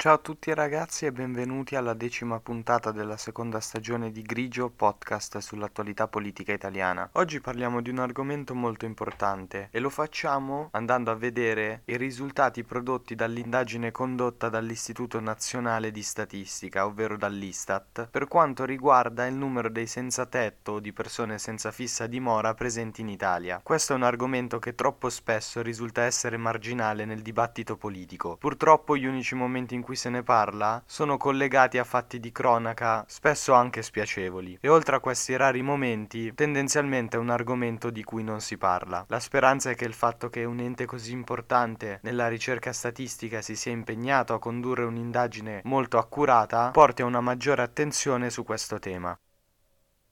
Ciao a tutti ragazzi e benvenuti alla decima puntata della seconda stagione di Grigio podcast sull'attualità politica italiana. Oggi parliamo di un argomento molto importante e lo facciamo andando a vedere i risultati prodotti dall'indagine condotta dall'Istituto Nazionale di Statistica, ovvero dall'Istat, per quanto riguarda il numero dei senza tetto o di persone senza fissa dimora presenti in Italia. Questo è un argomento che troppo spesso risulta essere marginale nel dibattito politico. Purtroppo gli unici momenti in cui cui se ne parla sono collegati a fatti di cronaca, spesso anche spiacevoli, e oltre a questi rari momenti, tendenzialmente è un argomento di cui non si parla. La speranza è che il fatto che un ente così importante nella ricerca statistica si sia impegnato a condurre un'indagine molto accurata porti a una maggiore attenzione su questo tema.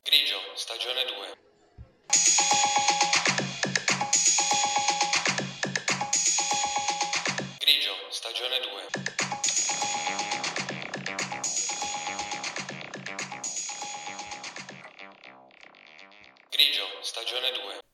Grigio, Grigio, stagione 2.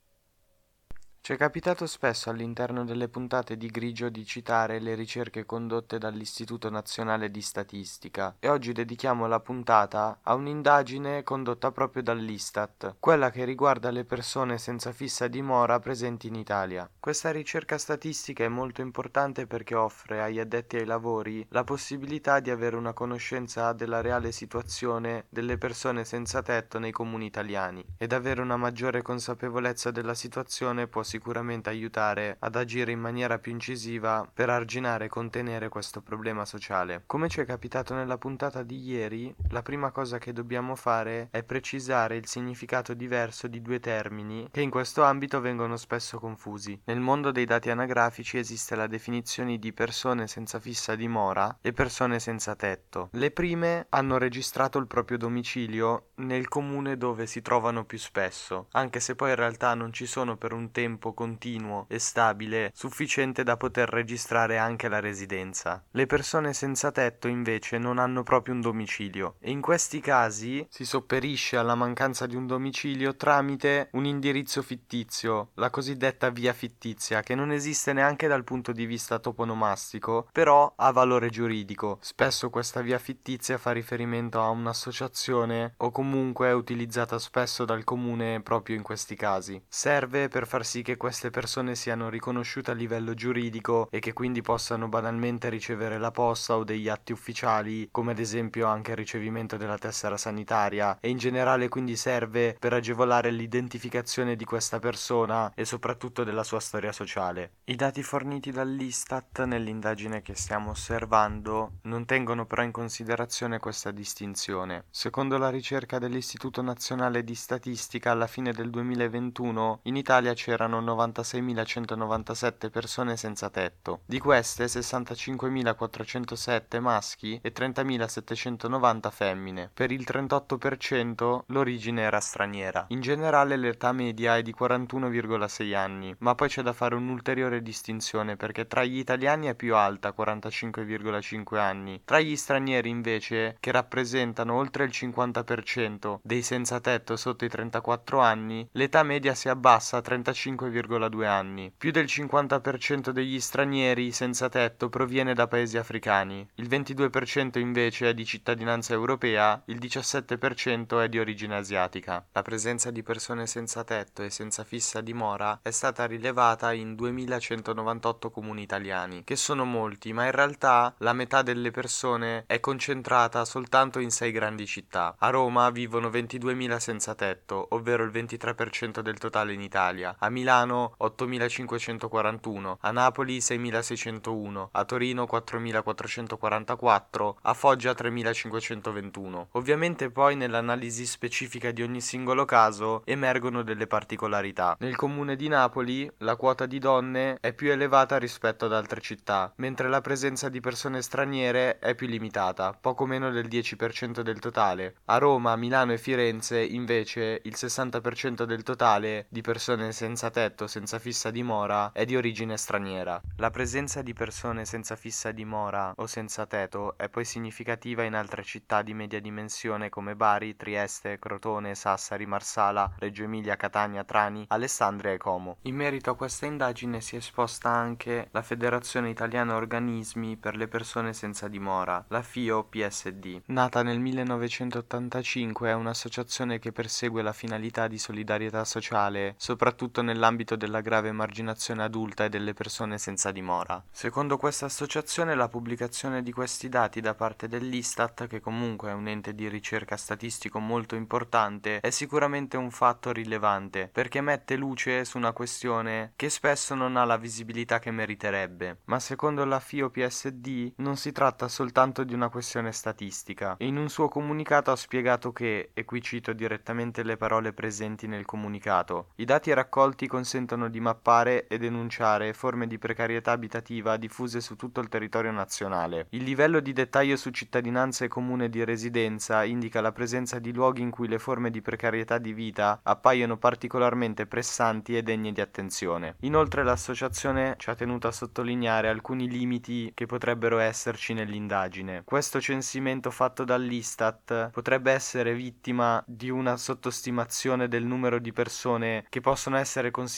Ci è capitato spesso all'interno delle puntate di Grigio di citare le ricerche condotte dall'Istituto Nazionale di Statistica e oggi dedichiamo la puntata a un'indagine condotta proprio dall'Istat, quella che riguarda le persone senza fissa dimora presenti in Italia. Questa ricerca statistica è molto importante perché offre agli addetti ai lavori la possibilità di avere una conoscenza della reale situazione delle persone senza tetto nei comuni italiani ed avere una maggiore consapevolezza della situazione può sicuramente aiutare ad agire in maniera più incisiva per arginare e contenere questo problema sociale. Come ci è capitato nella puntata di ieri, la prima cosa che dobbiamo fare è precisare il significato diverso di due termini che in questo ambito vengono spesso confusi. Nel mondo dei dati anagrafici esiste la definizione di persone senza fissa dimora e persone senza tetto. Le prime hanno registrato il proprio domicilio nel comune dove si trovano più spesso, anche se poi in realtà non ci sono per un tempo tempo continuo e stabile sufficiente da poter registrare anche la residenza. Le persone senza tetto invece non hanno proprio un domicilio e in questi casi si sopperisce alla mancanza di un domicilio tramite un indirizzo fittizio, la cosiddetta via fittizia, che non esiste neanche dal punto di vista toponomastico, però ha valore giuridico. Spesso questa via fittizia fa riferimento a un'associazione o comunque è utilizzata spesso dal comune proprio in questi casi. Serve per far sì che che queste persone siano riconosciute a livello giuridico e che quindi possano banalmente ricevere la posta o degli atti ufficiali, come ad esempio anche il ricevimento della tessera sanitaria e in generale quindi serve per agevolare l'identificazione di questa persona e soprattutto della sua storia sociale. I dati forniti dall'Istat nell'indagine che stiamo osservando non tengono però in considerazione questa distinzione. Secondo la ricerca dell'Istituto Nazionale di Statistica alla fine del 2021 in Italia c'erano 96.197 persone senza tetto. Di queste 65.407 maschi e 30.790 femmine. Per il 38% l'origine era straniera. In generale l'età media è di 41,6 anni, ma poi c'è da fare un'ulteriore distinzione perché tra gli italiani è più alta, 45,5 anni. Tra gli stranieri invece, che rappresentano oltre il 50% dei senza tetto sotto i 34 anni, l'età media si abbassa a 35 5,2 anni. Più del 50% degli stranieri senza tetto proviene da paesi africani, il 22% invece è di cittadinanza europea, il 17% è di origine asiatica. La presenza di persone senza tetto e senza fissa dimora è stata rilevata in 2198 comuni italiani, che sono molti, ma in realtà la metà delle persone è concentrata soltanto in sei grandi città. A Roma vivono 22.000 senza tetto, ovvero il 23% del totale in Italia. A Milano Milano 8541, a Napoli 6601, a Torino 4444, a Foggia 3521. Ovviamente poi nell'analisi specifica di ogni singolo caso emergono delle particolarità. Nel comune di Napoli la quota di donne è più elevata rispetto ad altre città, mentre la presenza di persone straniere è più limitata, poco meno del 10% del totale. A Roma, Milano e Firenze invece il 60% del totale di persone senza tetto tetto senza fissa dimora è di origine straniera. La presenza di persone senza fissa dimora o senza tetto è poi significativa in altre città di media dimensione come Bari, Trieste, Crotone, Sassari, Marsala, Reggio Emilia, Catania, Trani, Alessandria e Como. In merito a questa indagine si è esposta anche la Federazione Italiana Organismi per le persone senza dimora, la FIO PSD. Nata nel 1985 è un'associazione che persegue la finalità di solidarietà sociale, soprattutto nell'ambito della grave emarginazione adulta e delle persone senza dimora. Secondo questa associazione la pubblicazione di questi dati da parte dell'Istat, che comunque è un ente di ricerca statistico molto importante, è sicuramente un fatto rilevante, perché mette luce su una questione che spesso non ha la visibilità che meriterebbe. Ma secondo la FIO PSD non si tratta soltanto di una questione statistica. In un suo comunicato ha spiegato che, e qui cito direttamente le parole presenti nel comunicato, i dati raccolti consentono di mappare e denunciare forme di precarietà abitativa diffuse su tutto il territorio nazionale. Il livello di dettaglio su cittadinanza e comune di residenza indica la presenza di luoghi in cui le forme di precarietà di vita appaiono particolarmente pressanti e degne di attenzione. Inoltre l'associazione ci ha tenuto a sottolineare alcuni limiti che potrebbero esserci nell'indagine. Questo censimento fatto dall'Istat potrebbe essere vittima di una sottostimazione del numero di persone che possono essere considerate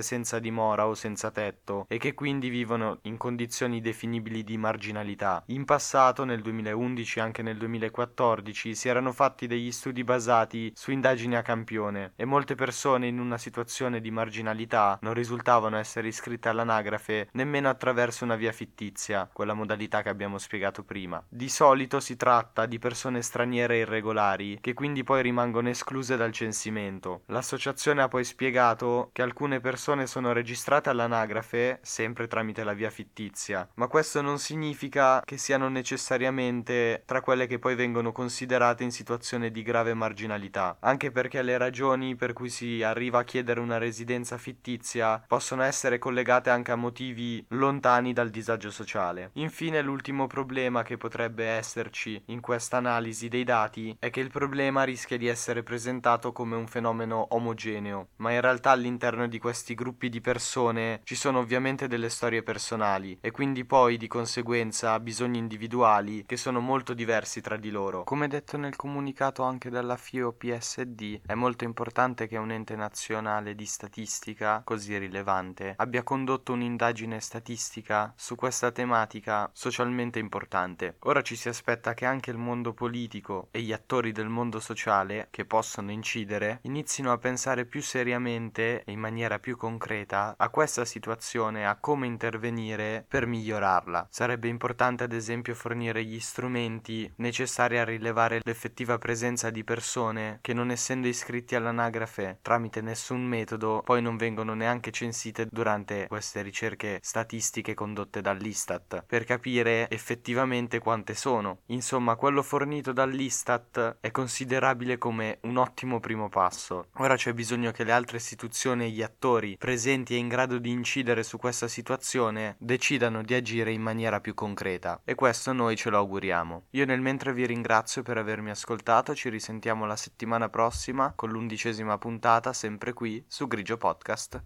senza dimora o senza tetto e che quindi vivono in condizioni definibili di marginalità. In passato, nel 2011 e anche nel 2014, si erano fatti degli studi basati su indagini a campione e molte persone in una situazione di marginalità non risultavano essere iscritte all'anagrafe nemmeno attraverso una via fittizia, quella modalità che abbiamo spiegato prima. Di solito si tratta di persone straniere irregolari che quindi poi rimangono escluse dal censimento. L'associazione ha poi spiegato che alcune persone sono registrate all'anagrafe sempre tramite la via fittizia, ma questo non significa che siano necessariamente tra quelle che poi vengono considerate in situazione di grave marginalità, anche perché le ragioni per cui si arriva a chiedere una residenza fittizia possono essere collegate anche a motivi lontani dal disagio sociale. Infine l'ultimo problema che potrebbe esserci in questa analisi dei dati è che il problema rischia di essere presentato come un fenomeno omogeneo, ma in realtà all'interno di questi gruppi di persone ci sono ovviamente delle storie personali e quindi poi di conseguenza bisogni individuali che sono molto diversi tra di loro. Come detto nel comunicato anche dalla FIO PSD, è molto importante che un ente nazionale di statistica così rilevante abbia condotto un'indagine statistica su questa tematica socialmente importante. Ora ci si aspetta che anche il mondo politico e gli attori del mondo sociale che possono incidere inizino a pensare più seriamente e in maniera più concreta a questa situazione, a come intervenire per migliorarla. Sarebbe importante ad esempio fornire gli strumenti necessari a rilevare l'effettiva presenza di persone che non essendo iscritti all'anagrafe tramite nessun metodo poi non vengono neanche censite durante queste ricerche statistiche condotte dall'Istat per capire effettivamente quante sono. Insomma, quello fornito dall'Istat è considerabile come un ottimo primo passo. Ora c'è bisogno che le altre istituzioni e gli attori presenti e in grado di incidere su questa situazione decidano di agire in maniera più concreta e questo noi ce lo auguriamo. Io nel mentre vi ringrazio per avermi ascoltato, ci risentiamo la settimana prossima con l'undicesima puntata sempre qui su Grigio Podcast.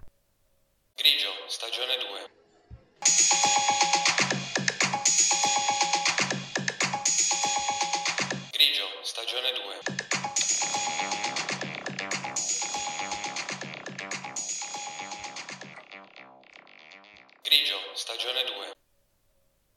Grigio, stagione 2. Grigio, stagione 2.